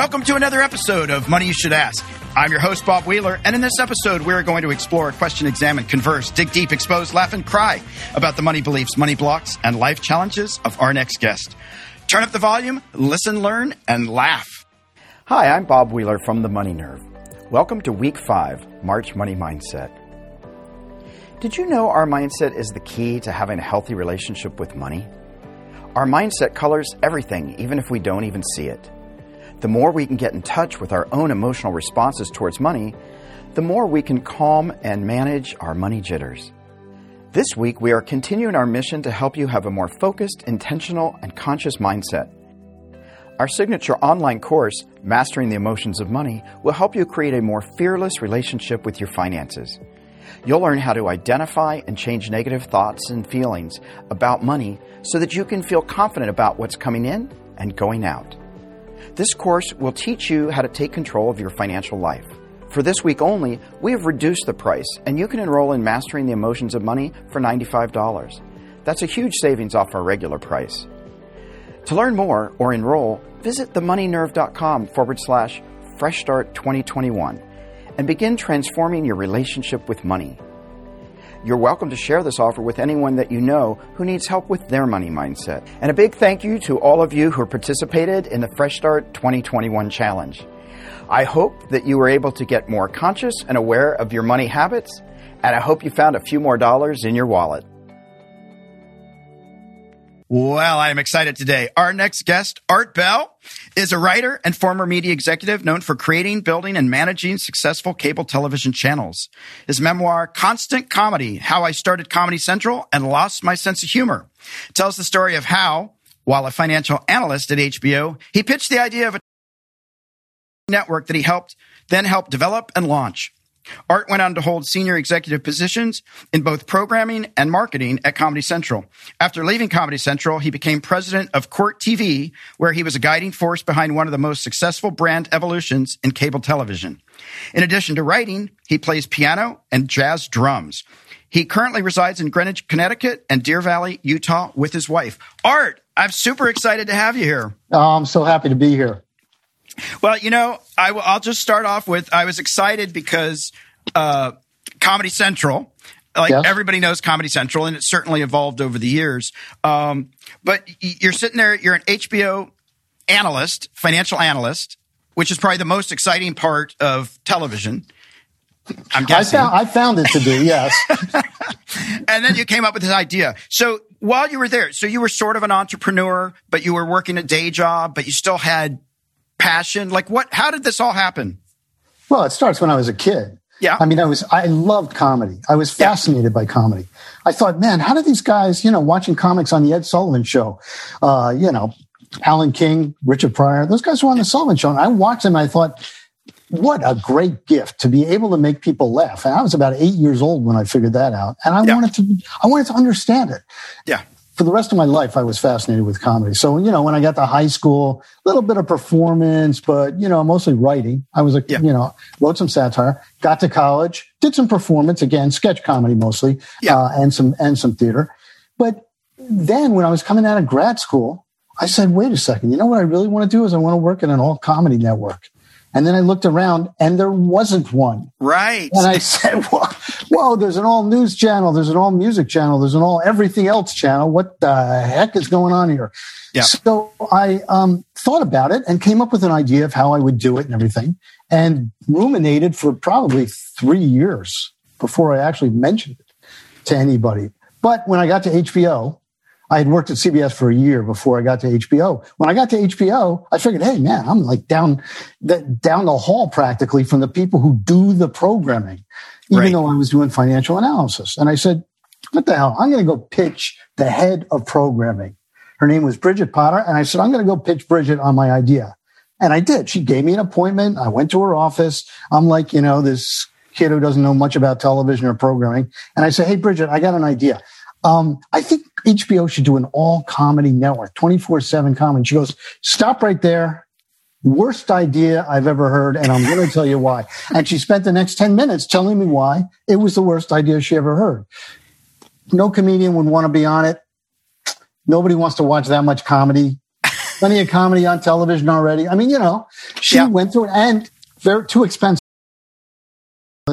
Welcome to another episode of Money You Should Ask. I'm your host, Bob Wheeler, and in this episode, we're going to explore, question, examine, converse, dig deep, expose, laugh, and cry about the money beliefs, money blocks, and life challenges of our next guest. Turn up the volume, listen, learn, and laugh. Hi, I'm Bob Wheeler from The Money Nerve. Welcome to Week 5, March Money Mindset. Did you know our mindset is the key to having a healthy relationship with money? Our mindset colors everything, even if we don't even see it. The more we can get in touch with our own emotional responses towards money, the more we can calm and manage our money jitters. This week, we are continuing our mission to help you have a more focused, intentional, and conscious mindset. Our signature online course, Mastering the Emotions of Money, will help you create a more fearless relationship with your finances. You'll learn how to identify and change negative thoughts and feelings about money so that you can feel confident about what's coming in and going out. This course will teach you how to take control of your financial life. For this week only, we have reduced the price, and you can enroll in Mastering the Emotions of Money for $95. That's a huge savings off our regular price. To learn more or enroll, visit themoneynerve.com forward slash fresh start 2021 and begin transforming your relationship with money. You're welcome to share this offer with anyone that you know who needs help with their money mindset. And a big thank you to all of you who participated in the Fresh Start 2021 Challenge. I hope that you were able to get more conscious and aware of your money habits, and I hope you found a few more dollars in your wallet. Well, I am excited today. Our next guest, Art Bell, is a writer and former media executive known for creating, building, and managing successful cable television channels. His memoir, Constant Comedy How I Started Comedy Central and Lost My Sense of Humor, tells the story of how, while a financial analyst at HBO, he pitched the idea of a network that he helped, then helped develop and launch. Art went on to hold senior executive positions in both programming and marketing at Comedy Central. After leaving Comedy Central, he became president of Court TV, where he was a guiding force behind one of the most successful brand evolutions in cable television. In addition to writing, he plays piano and jazz drums. He currently resides in Greenwich, Connecticut and Deer Valley, Utah with his wife. Art, I'm super excited to have you here. Oh, I'm so happy to be here. Well, you know, I will, I'll just start off with I was excited because uh, Comedy Central, like yes. everybody knows Comedy Central, and it's certainly evolved over the years. Um, but you're sitting there, you're an HBO analyst, financial analyst, which is probably the most exciting part of television. I'm guessing. I found, I found it to be, yes. and then you came up with this idea. So while you were there, so you were sort of an entrepreneur, but you were working a day job, but you still had passion? Like what, how did this all happen? Well, it starts when I was a kid. Yeah. I mean, I was, I loved comedy. I was fascinated yeah. by comedy. I thought, man, how do these guys, you know, watching comics on the Ed Sullivan show, uh, you know, Alan King, Richard Pryor, those guys were on the Sullivan show. And I watched them. I thought, what a great gift to be able to make people laugh. And I was about eight years old when I figured that out. And I yeah. wanted to, I wanted to understand it. Yeah for the rest of my life, I was fascinated with comedy. So, you know, when I got to high school, a little bit of performance, but, you know, mostly writing. I was a, yeah. you know, wrote some satire, got to college, did some performance, again, sketch comedy mostly, yeah. uh, and some, and some theater. But then when I was coming out of grad school, I said, wait a second, you know what I really want to do is I want to work in an all comedy network. And then I looked around and there wasn't one. Right. And I said, whoa, whoa, there's an all news channel. There's an all music channel. There's an all everything else channel. What the heck is going on here? Yeah. So I um, thought about it and came up with an idea of how I would do it and everything and ruminated for probably three years before I actually mentioned it to anybody. But when I got to HBO, I had worked at CBS for a year before I got to HBO. When I got to HBO, I figured, hey man, I'm like down the, down the hall practically from the people who do the programming, even right. though I was doing financial analysis. And I said, what the hell? I'm going to go pitch the head of programming. Her name was Bridget Potter, and I said, I'm going to go pitch Bridget on my idea. And I did. She gave me an appointment. I went to her office. I'm like, you know, this kid who doesn't know much about television or programming. And I said, Hey, Bridget, I got an idea. Um, I think HBO should do an all comedy network, 24 7 comedy. She goes, Stop right there. Worst idea I've ever heard. And I'm going to tell you why. And she spent the next 10 minutes telling me why it was the worst idea she ever heard. No comedian would want to be on it. Nobody wants to watch that much comedy. plenty of comedy on television already. I mean, you know, she yeah. went through it and very too expensive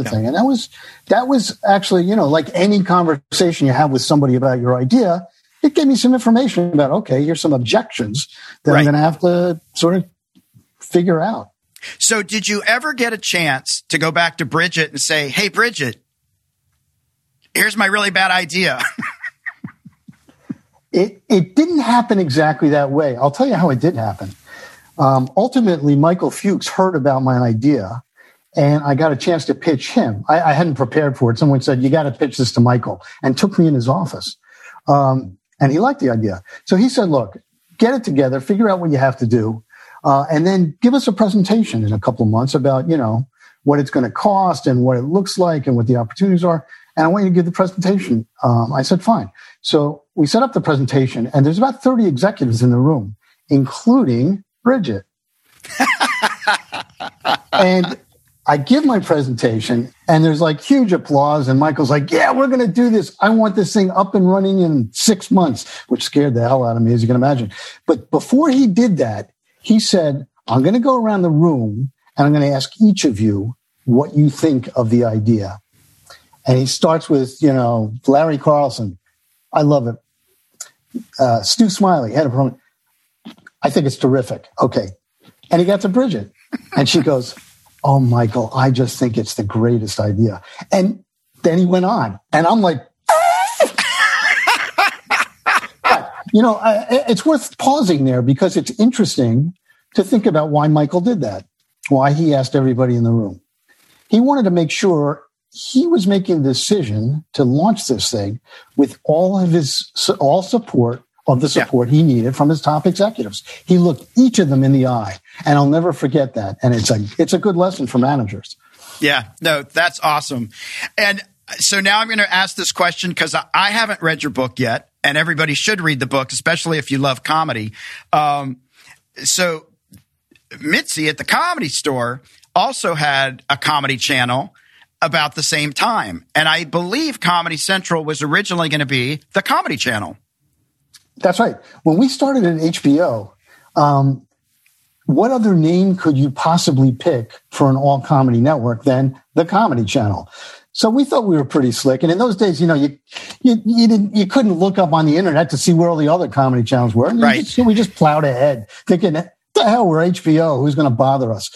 yeah. thing. And that was that was actually, you know, like any conversation you have with somebody about your idea, it gave me some information about okay, here's some objections that right. I'm going to have to sort of figure out. So, did you ever get a chance to go back to Bridget and say, "Hey, Bridget, here's my really bad idea"? it it didn't happen exactly that way. I'll tell you how it did happen. Um, ultimately, Michael Fuchs heard about my idea and I got a chance to pitch him. I, I hadn't prepared for it. Someone said, you got to pitch this to Michael and took me in his office. Um, and he liked the idea. So he said, look, get it together, figure out what you have to do, uh, and then give us a presentation in a couple of months about, you know, what it's going to cost and what it looks like and what the opportunities are. And I want you to give the presentation. Um, I said, fine. So we set up the presentation and there's about 30 executives in the room, including Bridget. and I give my presentation and there's like huge applause. And Michael's like, yeah, we're going to do this. I want this thing up and running in six months, which scared the hell out of me, as you can imagine. But before he did that, he said, I'm going to go around the room and I'm going to ask each of you what you think of the idea. And he starts with, you know, Larry Carlson. I love it. Uh, Stu Smiley, head of promotion. I think it's terrific. Okay. And he got to Bridget and she goes, Oh, Michael, I just think it's the greatest idea. And then he went on, and I'm like, you know, it's worth pausing there because it's interesting to think about why Michael did that, why he asked everybody in the room. He wanted to make sure he was making the decision to launch this thing with all of his all support of the support yeah. he needed from his top executives. He looked each of them in the eye, and I'll never forget that. And it's a it's a good lesson for managers. Yeah, no, that's awesome. And so now I'm going to ask this question because I haven't read your book yet, and everybody should read the book, especially if you love comedy. Um, so Mitzi at the comedy store also had a comedy channel about the same time. And I believe Comedy Central was originally going to be the comedy channel. That's right. When we started at HBO, um, what other name could you possibly pick for an all comedy network than the Comedy Channel? So we thought we were pretty slick. And in those days, you know, you you you didn't you couldn't look up on the internet to see where all the other comedy channels were. And right. Just, we just plowed ahead, thinking, "The hell, we're HBO. Who's going to bother us?"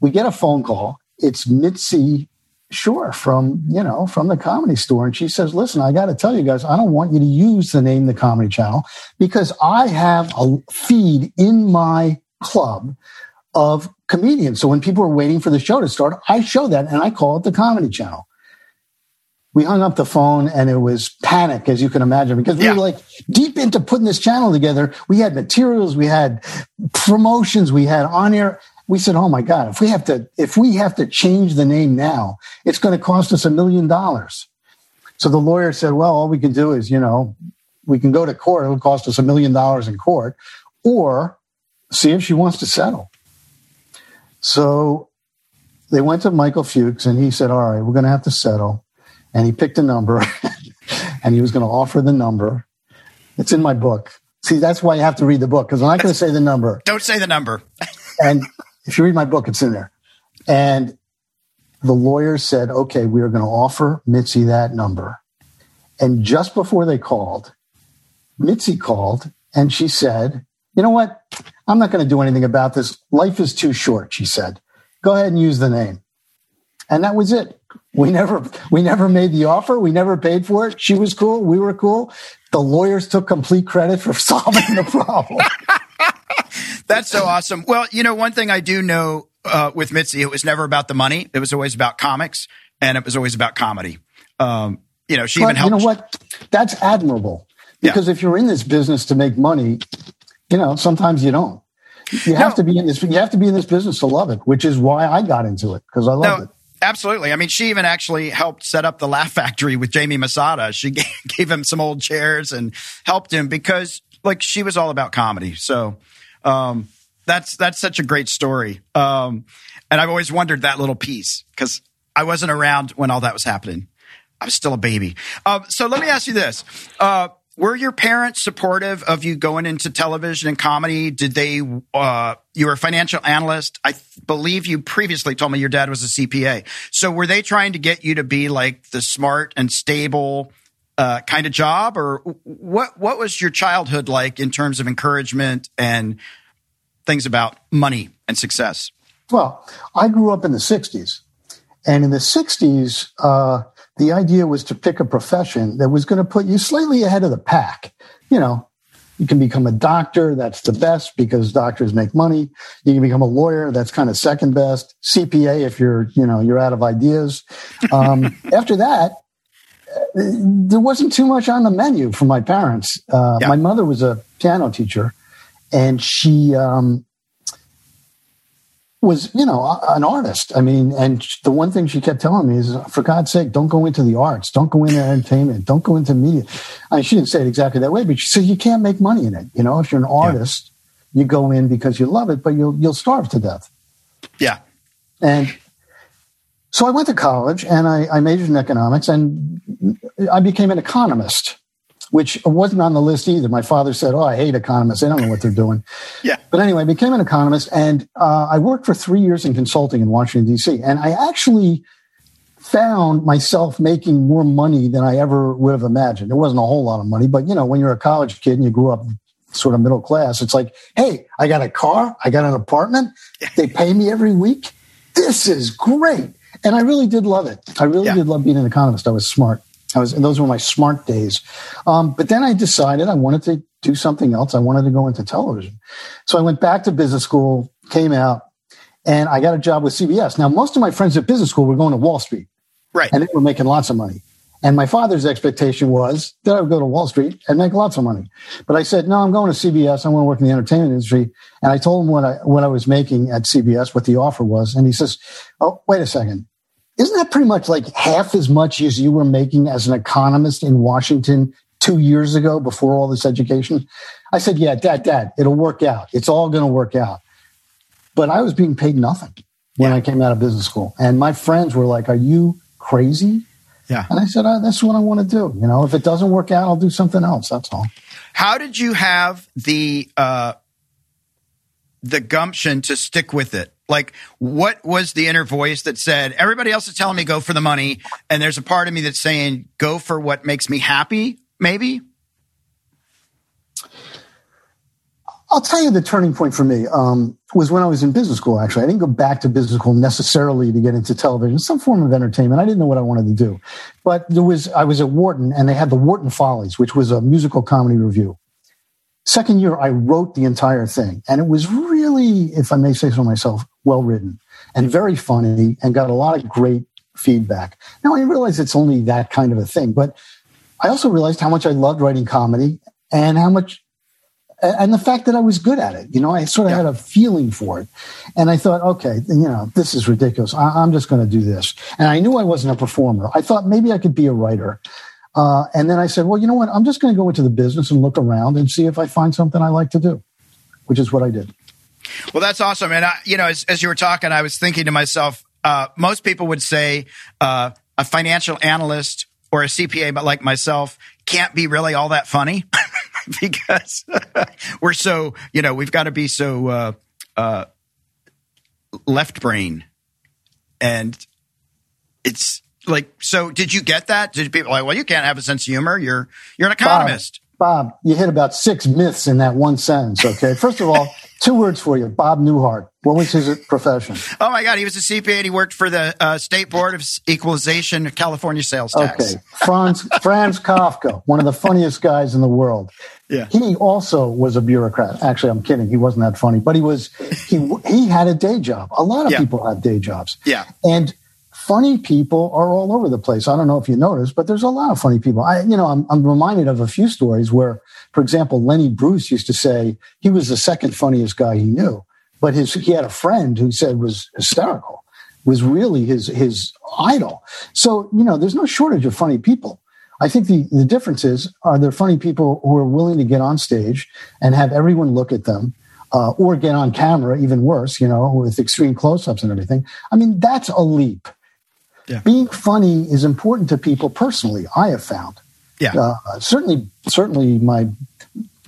We get a phone call. It's Mitzi Shore from, you know, from the comedy store. And she says, listen, I got to tell you guys, I don't want you to use the name the comedy channel because I have a feed in my club of comedians. So when people are waiting for the show to start, I show that and I call it the comedy channel. We hung up the phone and it was panic, as you can imagine, because we yeah. were like deep into putting this channel together. We had materials, we had promotions, we had on air we said, "Oh my God, if we have to if we have to change the name now, it's going to cost us a million dollars." So the lawyer said, "Well, all we can do is, you know, we can go to court. It'll cost us a million dollars in court, or see if she wants to settle." So they went to Michael Fuchs, and he said, "All right, we're going to have to settle." And he picked a number, and he was going to offer the number. It's in my book. See, that's why you have to read the book because I'm not going to say the number. Don't say the number. and if you read my book, it's in there. And the lawyer said, okay, we are going to offer Mitzi that number. And just before they called, Mitzi called and she said, you know what? I'm not going to do anything about this. Life is too short, she said. Go ahead and use the name. And that was it. We never, we never made the offer. We never paid for it. She was cool. We were cool. The lawyers took complete credit for solving the problem. That's so awesome. Well, you know, one thing I do know uh, with Mitzi, it was never about the money. It was always about comics, and it was always about comedy. Um, you know, she but even helped. You know what? That's admirable because yeah. if you're in this business to make money, you know, sometimes you don't. You have no. to be in this. You have to be in this business to love it, which is why I got into it because I love no, it. Absolutely. I mean, she even actually helped set up the Laugh Factory with Jamie Masada. She gave him some old chairs and helped him because, like, she was all about comedy. So, um, that's that's such a great story. Um, and I've always wondered that little piece because I wasn't around when all that was happening. I was still a baby. Uh, so let me ask you this: uh, were your parents supportive of you going into television and comedy? Did they? Uh, you were a financial analyst. I th- believe you previously told me your dad was a CPA. So were they trying to get you to be like the smart and stable uh, kind of job, or what? What was your childhood like in terms of encouragement and things about money and success? Well, I grew up in the '60s, and in the '60s. Uh, the idea was to pick a profession that was going to put you slightly ahead of the pack. You know, you can become a doctor. That's the best because doctors make money. You can become a lawyer. That's kind of second best. CPA if you're, you know, you're out of ideas. Um, after that, there wasn't too much on the menu for my parents. Uh, yeah. My mother was a piano teacher, and she um, was, you know, an artist. I mean, and the one thing she kept telling me is, for God's sake, don't go into the arts, don't go into entertainment, don't go into media. I mean, she didn't say it exactly that way, but she said you can't make money in it. You know, if you're an artist, yeah. you go in because you love it, but you'll you'll starve to death. Yeah. And so I went to college and I, I majored in economics and I became an economist which wasn't on the list either. My father said, "Oh, I hate economists. They don't know what they're doing." yeah. But anyway, I became an economist, and uh, I worked for three years in consulting in Washington D.C. And I actually found myself making more money than I ever would have imagined. It wasn't a whole lot of money, but you know, when you're a college kid and you grew up sort of middle class, it's like, "Hey, I got a car, I got an apartment, they pay me every week. This is great." And I really did love it. I really yeah. did love being an economist. I was smart. I was, and those were my smart days. Um, but then I decided I wanted to do something else. I wanted to go into television. So I went back to business school, came out, and I got a job with CBS. Now, most of my friends at business school were going to Wall Street. Right. And they were making lots of money. And my father's expectation was that I would go to Wall Street and make lots of money. But I said, no, I'm going to CBS. I'm going to work in the entertainment industry. And I told him what I, what I was making at CBS, what the offer was. And he says, oh, wait a second isn't that pretty much like half as much as you were making as an economist in Washington two years ago before all this education? I said, Yeah, dad, dad, it'll work out. It's all going to work out. But I was being paid nothing when yeah. I came out of business school. And my friends were like, Are you crazy? Yeah. And I said, oh, That's what I want to do. You know, if it doesn't work out, I'll do something else. That's all. How did you have the, uh, the gumption to stick with it? Like, what was the inner voice that said, everybody else is telling me go for the money, and there's a part of me that's saying go for what makes me happy, maybe? I'll tell you the turning point for me um, was when I was in business school, actually. I didn't go back to business school necessarily to get into television, some form of entertainment. I didn't know what I wanted to do. But there was, I was at Wharton and they had the Wharton Follies, which was a musical comedy revue. Second year, I wrote the entire thing, and it was really, if I may say so myself, well written and very funny, and got a lot of great feedback. Now I realize it's only that kind of a thing, but I also realized how much I loved writing comedy and how much and the fact that I was good at it. You know, I sort of yeah. had a feeling for it. And I thought, okay, you know, this is ridiculous. I, am just going to do this. And I knew I wasn't a performer. I thought maybe I could be a writer. Uh, and then I said, well, you know what? I'm just going to go into the business and look around and see if I find something I like to do, which is what I did. Well, that's awesome. And, I, you know, as, as you were talking, I was thinking to myself, uh, most people would say uh, a financial analyst or a CPA, but like myself, can't be really all that funny because we're so, you know, we've got to be so uh, uh, left brain. And it's, like so did you get that? Did people like well you can't have a sense of humor. You're you're an economist. Bob, bob you hit about six myths in that one sentence okay? First of all two words for you bob newhart what was his profession oh my god he was a cpa and he worked for the uh, state board of equalization of california sales tax okay franz franz kafka one of the funniest guys in the world yeah. He also was a bureaucrat. Actually, I'm kidding. He wasn't that funny, but he was. He he had a day job. A lot of yeah. people have day jobs. Yeah. And funny people are all over the place. I don't know if you noticed, but there's a lot of funny people. I, you know, I'm, I'm reminded of a few stories where, for example, Lenny Bruce used to say he was the second funniest guy he knew, but his, he had a friend who said was hysterical, was really his, his idol. So, you know, there's no shortage of funny people. I think the, the difference is, are there funny people who are willing to get on stage and have everyone look at them uh, or get on camera, even worse, you know, with extreme close ups and everything. I mean, that's a leap. Yeah. Being funny is important to people personally, I have found. Yeah. Uh, certainly, certainly my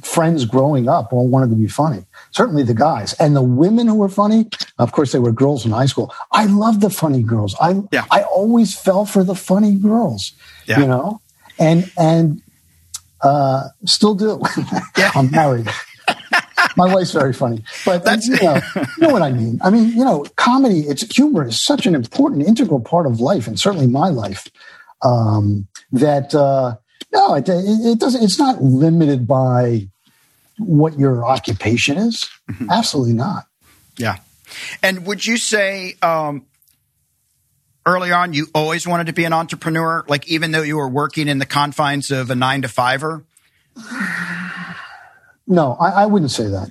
friends growing up all wanted to be funny. Certainly the guys and the women who were funny. Of course, they were girls in high school. I love the funny girls. I yeah. I always fell for the funny girls. Yeah. You know, and and uh, still do. Yeah. I'm married. My wife's very funny, but that's you know, you know what I mean. I mean, you know, comedy. It's humor is such an important, integral part of life, and certainly my life. Um, that uh, no, it, it doesn't. It's not limited by what your occupation is. Mm-hmm. Absolutely not. Yeah. And would you say um, early on you always wanted to be an entrepreneur, like even though you were working in the confines of a nine to fiver? No, I, I wouldn't say that.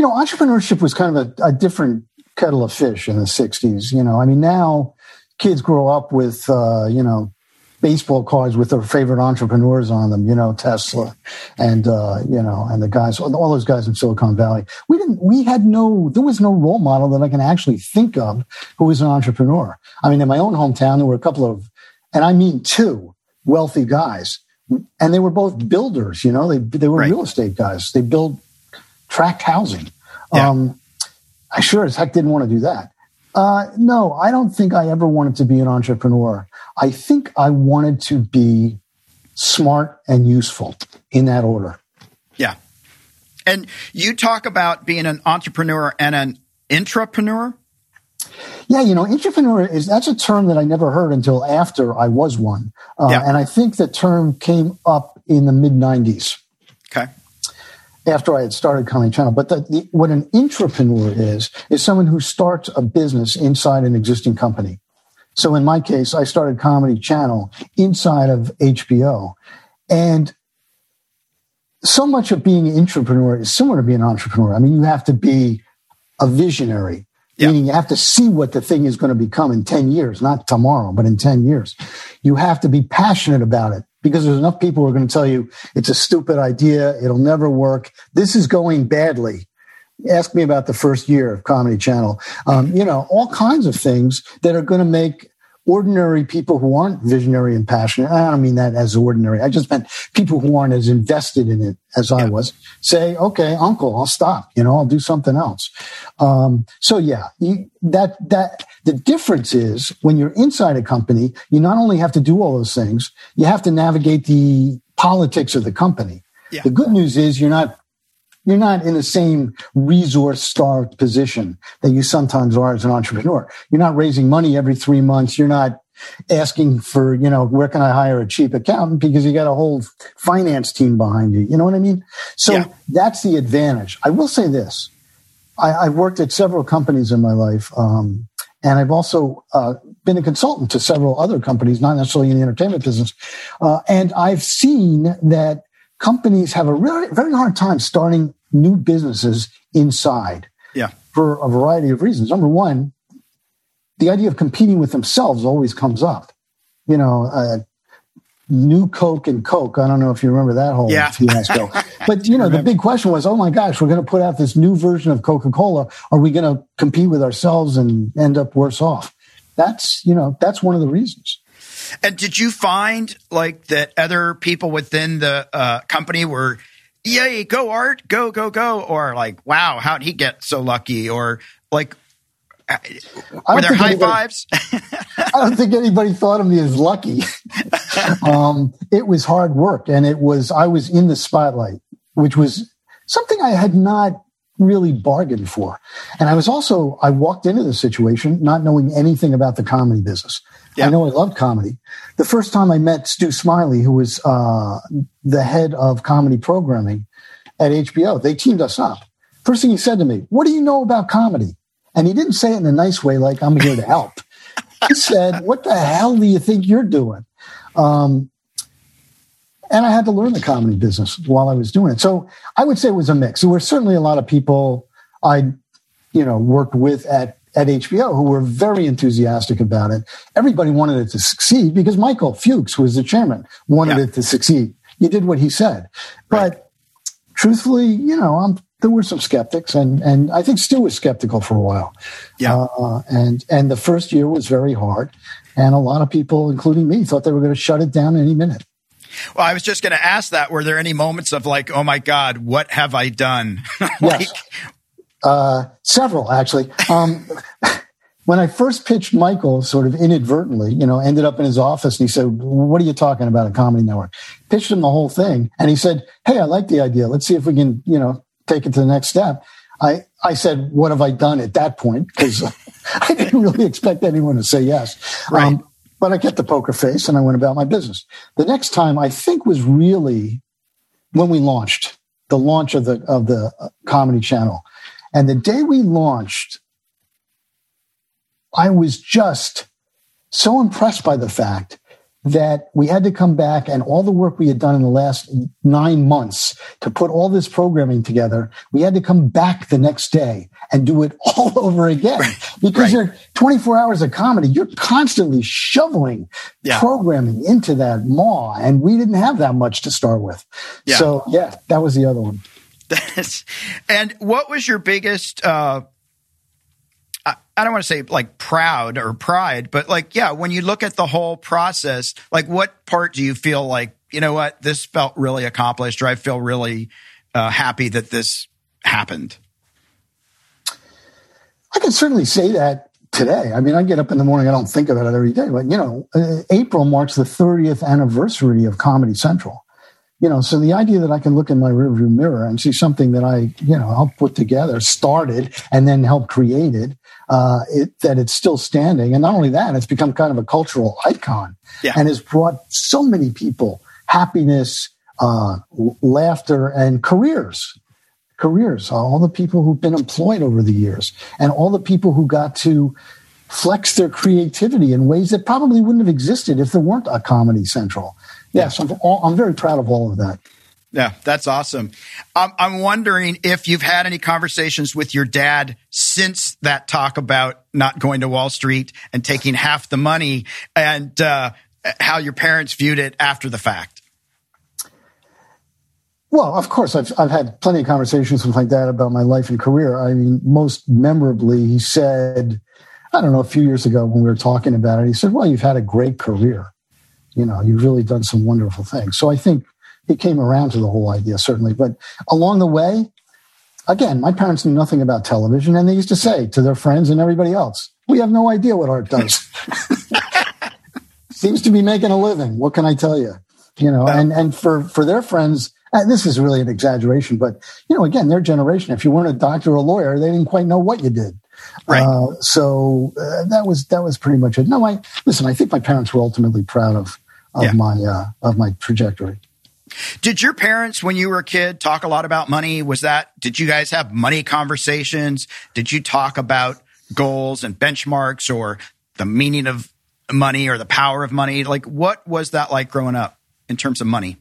You know, entrepreneurship was kind of a, a, different kettle of fish in the '60s. You know, I mean, now kids grow up with uh, you know baseball cards with their favorite entrepreneurs on them, you know, Tesla and, uh, you know, and the guys, all those guys in Silicon Valley. We didn't, we had no, there was no role model that I can actually think of who was an entrepreneur. I mean, in my own hometown, there were a couple of, and I mean two wealthy guys and they were both builders, you know, they, they were right. real estate guys. They build tract housing. Yeah. Um, I sure as heck didn't want to do that. Uh, no, I don't think I ever wanted to be an entrepreneur. I think I wanted to be smart and useful in that order. Yeah. And you talk about being an entrepreneur and an intrapreneur? Yeah, you know, entrepreneur is that's a term that I never heard until after I was one. Uh, yeah. And I think the term came up in the mid 90s. Okay after I had started Comedy Channel. But the, the, what an intrapreneur is, is someone who starts a business inside an existing company. So in my case, I started Comedy Channel inside of HBO. And so much of being an intrapreneur is similar to being an entrepreneur. I mean, you have to be a visionary, yeah. meaning you have to see what the thing is going to become in 10 years, not tomorrow, but in 10 years. You have to be passionate about it because there's enough people who are going to tell you it's a stupid idea. It'll never work. This is going badly. Ask me about the first year of Comedy Channel. Um, you know, all kinds of things that are going to make ordinary people who aren't visionary and passionate. I don't mean that as ordinary. I just meant people who aren't as invested in it as yeah. I was say, okay, uncle, I'll stop. You know, I'll do something else. Um, so yeah, you, that, that, the difference is when you're inside a company, you not only have to do all those things, you have to navigate the politics of the company. Yeah. The good news is you're not you're not in the same resource starved position that you sometimes are as an entrepreneur. You're not raising money every three months. You're not asking for, you know, where can I hire a cheap accountant because you got a whole finance team behind you. You know what I mean? So yeah. that's the advantage. I will say this. I, have worked at several companies in my life. Um, and I've also uh, been a consultant to several other companies, not necessarily in the entertainment business. Uh, and I've seen that companies have a really, very hard time starting new businesses inside. Yeah. For a variety of reasons. Number one, the idea of competing with themselves always comes up. You know, uh, new Coke and Coke. I don't know if you remember that whole yeah. but you know, the big question was, oh my gosh, we're going to put out this new version of Coca Cola. Are we going to compete with ourselves and end up worse off? That's you know, that's one of the reasons. And did you find like that other people within the uh, company were, yay, go art, go, go, go, or like, wow, how'd he get so lucky? Or like, uh, were there high anybody, fives? I don't think anybody thought of me as lucky. um, it was hard work, and it was I was in the spotlight, which was something I had not really bargained for. And I was also I walked into the situation not knowing anything about the comedy business. Yeah. I know I loved comedy. The first time I met Stu Smiley, who was uh, the head of comedy programming at HBO, they teamed us up. First thing he said to me, What do you know about comedy? And he didn't say it in a nice way, like, I'm here to help. he said, What the hell do you think you're doing? Um, and I had to learn the comedy business while I was doing it. So I would say it was a mix. There were certainly a lot of people I, you know, worked with at at HBO who were very enthusiastic about it. Everybody wanted it to succeed because Michael Fuchs was the chairman, wanted yeah. it to succeed. He did what he said. Right. But truthfully, you know, I'm, there were some skeptics and, and I think Stu was skeptical for a while. Yeah. Uh, and, and the first year was very hard. And a lot of people, including me, thought they were going to shut it down any minute. Well, I was just going to ask that. Were there any moments of like, oh my God, what have I done? like, yes. Uh, several, actually. Um, when I first pitched Michael, sort of inadvertently, you know, ended up in his office and he said, What are you talking about at Comedy Network? Pitched him the whole thing. And he said, Hey, I like the idea. Let's see if we can, you know, take it to the next step. I, I said, What have I done at that point? Because I didn't really expect anyone to say yes. Right. Um, but I kept the poker face and I went about my business. The next time I think was really when we launched the launch of the of the uh, comedy channel. And the day we launched, I was just so impressed by the fact that we had to come back and all the work we had done in the last nine months to put all this programming together, we had to come back the next day and do it all over again. Because right. you're 24 hours of comedy, you're constantly shoveling yeah. programming into that maw. And we didn't have that much to start with. Yeah. So yeah, that was the other one. and what was your biggest, uh, I don't want to say like proud or pride, but like, yeah, when you look at the whole process, like what part do you feel like, you know what, this felt really accomplished or I feel really uh, happy that this happened? I can certainly say that today. I mean, I get up in the morning, I don't think about it every day, but you know, uh, April marks the 30th anniversary of Comedy Central you know, so the idea that I can look in my rearview mirror and see something that I, you know, helped put together, started, and then helped created, uh, it, that it's still standing. And not only that, it's become kind of a cultural icon yeah. and has brought so many people happiness, uh, laughter, and careers. Careers, all the people who've been employed over the years, and all the people who got to flex their creativity in ways that probably wouldn't have existed if there weren't a Comedy Central yes, I'm, all, I'm very proud of all of that. Yeah, that's awesome. I'm, I'm wondering if you've had any conversations with your dad since that talk about not going to Wall Street and taking half the money and uh, how your parents viewed it after the fact. Well, of course, I've, I've had plenty of conversations with my dad about my life and career. I mean, most memorably, he said, I don't know, a few years ago when we were talking about it, he said, Well, you've had a great career you know, you've really done some wonderful things. So I think he came around to the whole idea, certainly. But along the way, again, my parents knew nothing about television, and they used to say to their friends and everybody else, we have no idea what art does. Seems to be making a living. What can I tell you? You know, and, and for, for their friends, and this is really an exaggeration, but you know, again, their generation, if you weren't a doctor or a lawyer, they didn't quite know what you did. Right. Uh, so uh, that was that was pretty much it. No, I listen. I think my parents were ultimately proud of of yeah. my uh, of my trajectory. Did your parents, when you were a kid, talk a lot about money? Was that? Did you guys have money conversations? Did you talk about goals and benchmarks or the meaning of money or the power of money? Like, what was that like growing up in terms of money?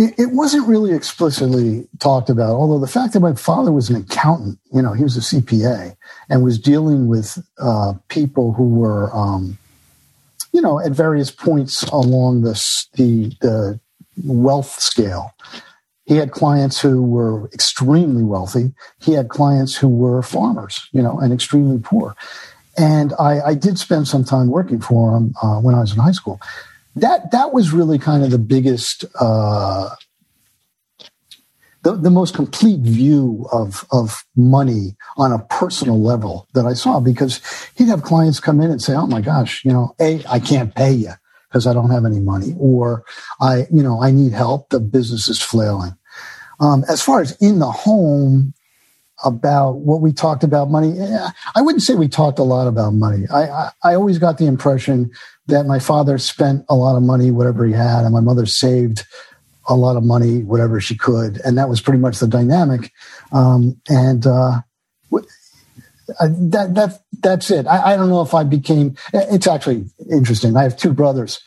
it, wasn't really explicitly talked about, although the fact that my father was an accountant, you know, he was a CPA and was dealing with uh, people who were, um, you know, at various points along this, the, the wealth scale. He had clients who were extremely wealthy. He had clients who were farmers, you know, and extremely poor. And I, I did spend some time working for him uh, when I was in high school that that was really kind of the biggest uh, the, the most complete view of of money on a personal level that I saw because he'd have clients come in and say, "Oh my gosh, you know, a I can't pay you because I don't have any money," or "I you know I need help. The business is flailing." Um, as far as in the home, about what we talked about money. I wouldn't say we talked a lot about money. I, I, I, always got the impression that my father spent a lot of money, whatever he had, and my mother saved a lot of money, whatever she could. And that was pretty much the dynamic. Um, and, uh, that, that, that's it. I, I don't know if I became, it's actually interesting. I have two brothers.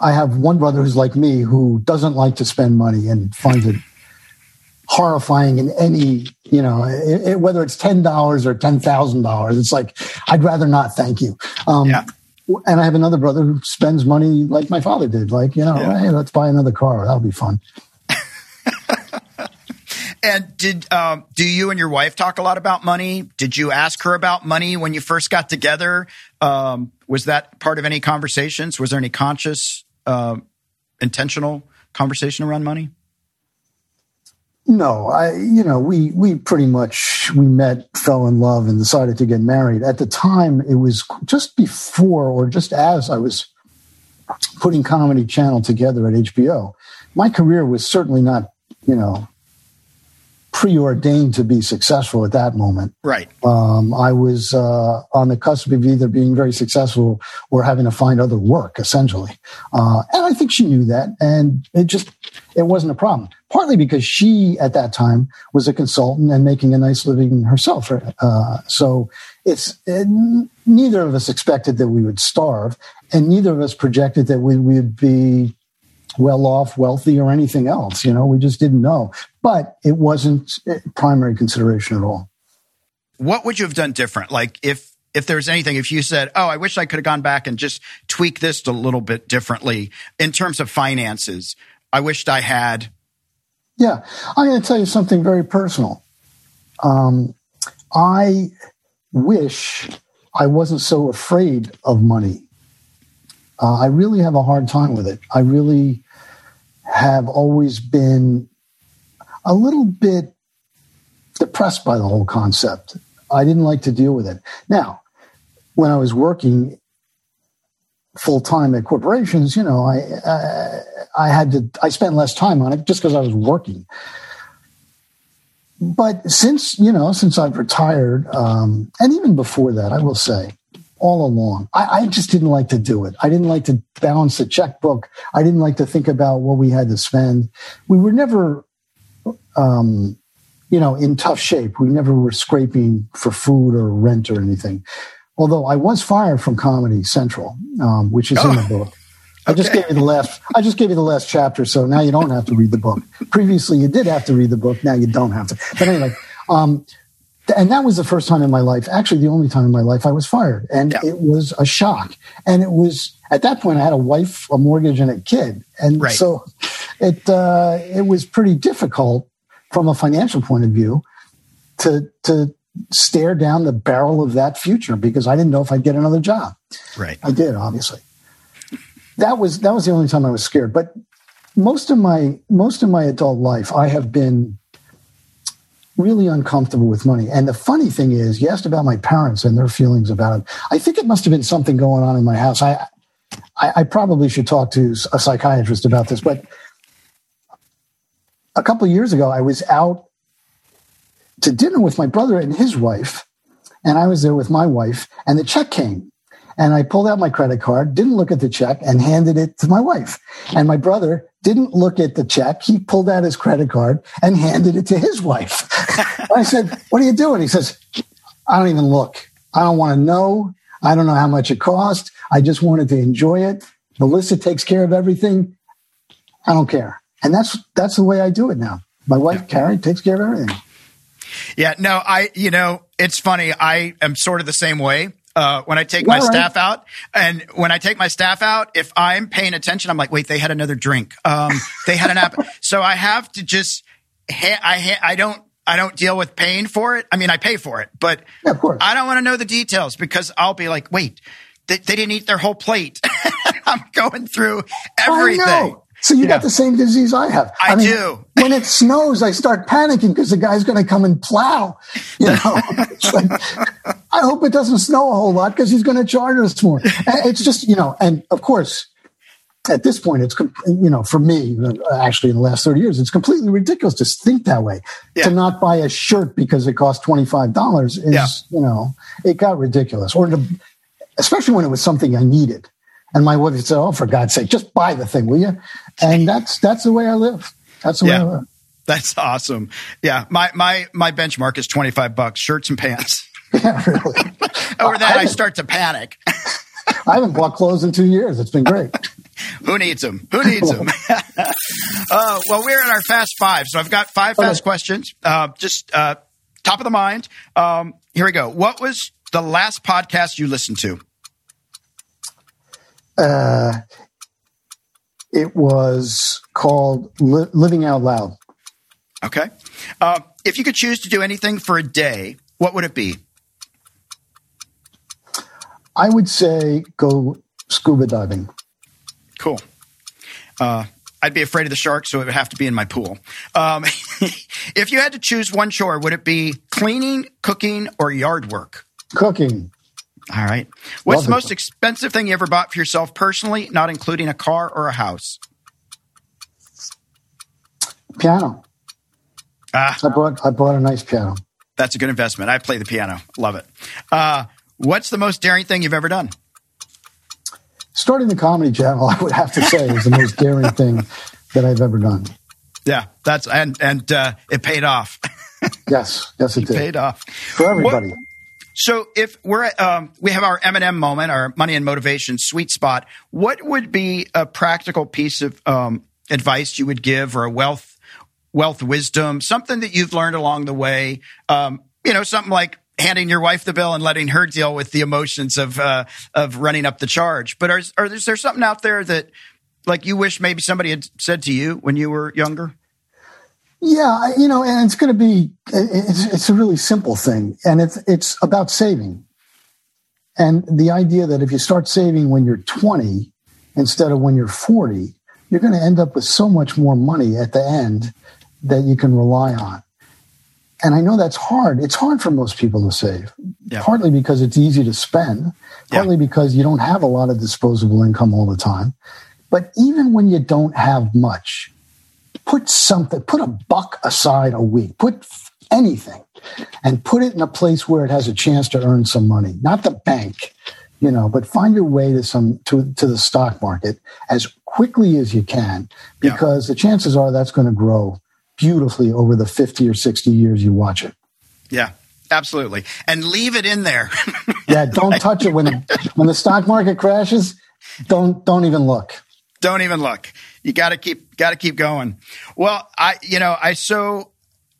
I have one brother who's like me who doesn't like to spend money and finds it horrifying in any, you know, it, it, whether it's $10 or $10,000. It's like, I'd rather not, thank you. Um, yeah. And I have another brother who spends money like my father did, like, you know, yeah. hey, let's buy another car. That'll be fun. and did um, do you and your wife talk a lot about money? Did you ask her about money when you first got together? Um, was that part of any conversations? Was there any conscious uh, intentional conversation around money? No, I, you know, we, we pretty much, we met, fell in love and decided to get married. At the time, it was just before or just as I was putting Comedy Channel together at HBO. My career was certainly not, you know, preordained to be successful at that moment. Right. Um, I was uh, on the cusp of either being very successful or having to find other work, essentially. Uh, and I think she knew that, and it just it wasn't a problem. Partly because she, at that time, was a consultant and making a nice living herself. Uh, so it's it, neither of us expected that we would starve, and neither of us projected that we would be well off, wealthy, or anything else. You know, we just didn't know. But it wasn't primary consideration at all. What would you have done different? Like if if there's anything, if you said, "Oh, I wish I could have gone back and just tweak this a little bit differently in terms of finances," I wished I had. Yeah, I'm going to tell you something very personal. Um, I wish I wasn't so afraid of money. Uh, I really have a hard time with it. I really have always been a little bit depressed by the whole concept. I didn't like to deal with it. Now, when I was working full time at corporations, you know, I, I, I had to I spent less time on it just because I was working. But since you know, since I've retired, um, and even before that, I will say, all along. I, I, just didn't like to do it. I didn't like to balance the checkbook. I didn't like to think about what we had to spend. We were never, um, you know, in tough shape. We never were scraping for food or rent or anything. Although I was fired from Comedy Central, um, which is oh, in the oh, book. I okay. just gave you the last. I just gave you the last chapter, so now you don't have to read the book. Previously, you did have to read the book. Now you don't have to. But anyway, um, and that was the first time in my life, actually the only time in my life I was fired. And yeah. it was a shock. And it was at that point I had a wife, a mortgage, and a kid. And right. so it uh, it was pretty difficult from a financial point of view to to stare down the barrel of that future because I didn't know if I'd get another job. Right. I did, obviously. That was that was the only time I was scared. But most of my most of my adult life I have been really uncomfortable with money. And the funny thing is, you asked about my parents and their feelings about it. I think it must have been something going on in my house. I, I, I probably should talk to a psychiatrist about this, but a couple years ago, I was out to dinner with my brother and his wife, and I was there with my wife, and the check came. And I pulled out my credit card, didn't look at the check, and handed it to my wife. And my brother didn't look at the check. He pulled out his credit card and handed it to his wife. I said, What are you doing? He says, I don't even look. I don't want to know. I don't know how much it cost. I just wanted to enjoy it. Melissa takes care of everything. I don't care. And that's that's the way I do it now. My wife. Carrie, takes care of everything. Yeah, no, I, you know, it's funny. I am sort of the same way uh, when I take my right. staff out. And when I take my staff out, if I'm paying attention, I'm like, wait, they had another drink. Um, they had an app. so I have to just, ha- I, ha- I don't, I don't deal with paying for it. I mean, I pay for it, but yeah. I don't want to know the details because I'll be like, wait, they, they didn't eat their whole plate. I'm going through everything. So you yeah. got the same disease I have. I, I mean, do. when it snows, I start panicking because the guy's going to come and plow. You know, like, I hope it doesn't snow a whole lot because he's going to charge us more. it's just you know, and of course, at this point, it's you know, for me, actually, in the last thirty years, it's completely ridiculous to think that way. Yeah. To not buy a shirt because it costs twenty five dollars is, yeah. you know, it got ridiculous. Or to, especially when it was something I needed. And my wife said, "Oh, for God's sake, just buy the thing, will you?" And that's that's the way I live. That's the yeah. way I live. That's awesome. Yeah, my my my benchmark is twenty five bucks, shirts and pants. Yeah, really. Over that, I, I start to panic. I haven't bought clothes in two years. It's been great. Who needs them? Who needs them? uh, well, we're in our fast five, so I've got five fast okay. questions. Uh, just uh, top of the mind. Um, here we go. What was the last podcast you listened to? Uh, it was called Li- Living Out Loud. Okay. Uh, if you could choose to do anything for a day, what would it be? I would say go scuba diving. Cool. Uh, I'd be afraid of the shark, so it would have to be in my pool. Um, if you had to choose one chore, would it be cleaning, cooking, or yard work? Cooking. All right. What's Love the most expensive thing you ever bought for yourself personally, not including a car or a house? Piano. Ah. I bought I bought a nice piano. That's a good investment. I play the piano. Love it. Uh, what's the most daring thing you've ever done? Starting the comedy channel, I would have to say, is the most daring thing that I've ever done. Yeah, that's and and uh, it paid off. yes, yes, it, it paid off for everybody. What, so if we're um, we have our M&M moment, our money and motivation sweet spot, what would be a practical piece of um, advice you would give, or a wealth wealth wisdom, something that you've learned along the way? Um, you know, something like handing your wife the bill and letting her deal with the emotions of uh, of running up the charge. But are, are is there something out there that like you wish maybe somebody had said to you when you were younger? Yeah, you know, and it's going to be it's, it's a really simple thing, and it's it's about saving. And the idea that if you start saving when you're 20 instead of when you're 40, you're going to end up with so much more money at the end that you can rely on. And I know that's hard. It's hard for most people to save, yeah. partly because it's easy to spend, partly yeah. because you don't have a lot of disposable income all the time. But even when you don't have much, put something, put a buck aside a week, put anything and put it in a place where it has a chance to earn some money, not the bank, you know, but find your way to some, to, to the stock market as quickly as you can, because yeah. the chances are that's going to grow beautifully over the 50 or 60 years you watch it. Yeah, absolutely. And leave it in there. yeah, don't touch it when, when the stock market crashes. Don't, don't even look. Don't even look you got to keep got to keep going. Well, I you know I so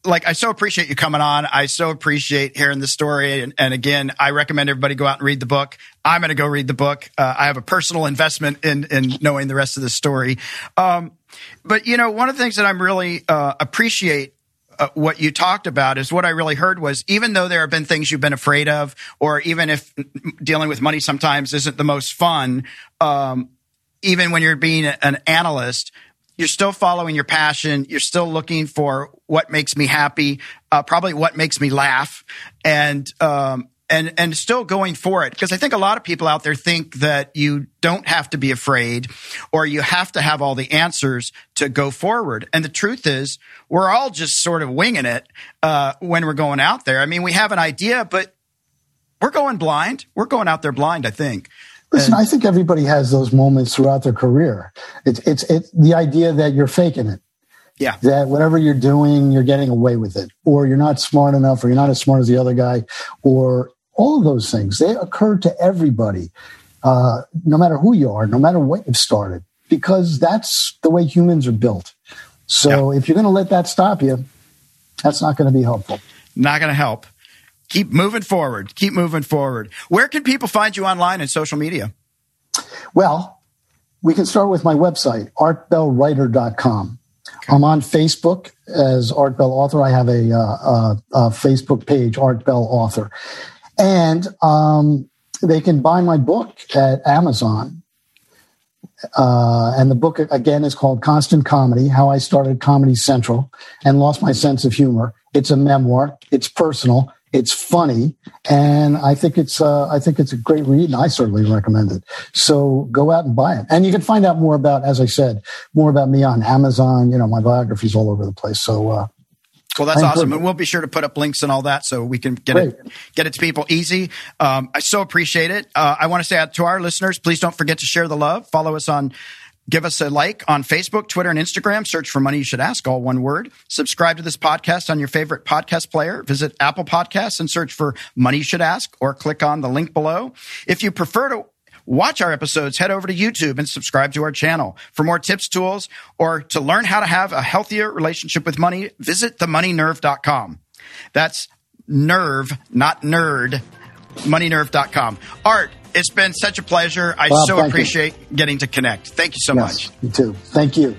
like I so appreciate you coming on. I so appreciate hearing the story. And, and again, I recommend everybody go out and read the book. I'm going to go read the book. Uh, I have a personal investment in in knowing the rest of the story. Um, but you know, one of the things that I'm really uh, appreciate uh, what you talked about is what I really heard was even though there have been things you've been afraid of, or even if dealing with money sometimes isn't the most fun, um, even when you're being an analyst, you're still following your passion. You're still looking for what makes me happy, uh, probably what makes me laugh, and um, and and still going for it. Because I think a lot of people out there think that you don't have to be afraid, or you have to have all the answers to go forward. And the truth is, we're all just sort of winging it uh, when we're going out there. I mean, we have an idea, but we're going blind. We're going out there blind. I think. Listen, and, I think everybody has those moments throughout their career. It's it's it's the idea that you're faking it. Yeah. That whatever you're doing, you're getting away with it, or you're not smart enough, or you're not as smart as the other guy, or all of those things. They occur to everybody, uh, no matter who you are, no matter what you've started, because that's the way humans are built. So yeah. if you're going to let that stop you, that's not going to be helpful. Not going to help keep moving forward. Keep moving forward. Where can people find you online and social media? Well, we can start with my website, artbellwriter.com. Okay. I'm on Facebook as Art Bell Author. I have a, uh, a, a Facebook page, Art Bell Author. And um, they can buy my book at Amazon. Uh, and the book, again, is called Constant Comedy How I Started Comedy Central and Lost My Sense of Humor. It's a memoir, it's personal, it's funny, and I think it's uh, I think it's a great read, and I certainly recommend it. So go out and buy it, and you can find out more about, as I said, more about me on Amazon. You know, my biography's all over the place. So. Uh, well, that's awesome, and we'll be sure to put up links and all that so we can get Great. it get it to people easy. Um, I so appreciate it. Uh, I want to say to our listeners, please don't forget to share the love. Follow us on Give us a like on Facebook, Twitter, and Instagram. Search for Money You Should Ask, all one word. Subscribe to this podcast on your favorite podcast player. Visit Apple Podcasts and search for Money You Should Ask or click on the link below. If you prefer to watch our episodes, head over to YouTube and subscribe to our channel. For more tips, tools, or to learn how to have a healthier relationship with money, visit themoneynerve.com. That's nerve, not nerd, moneynerve.com. Art, it's been such a pleasure. I so appreciate you. getting to connect. Thank you so yes, much. You too. Thank you.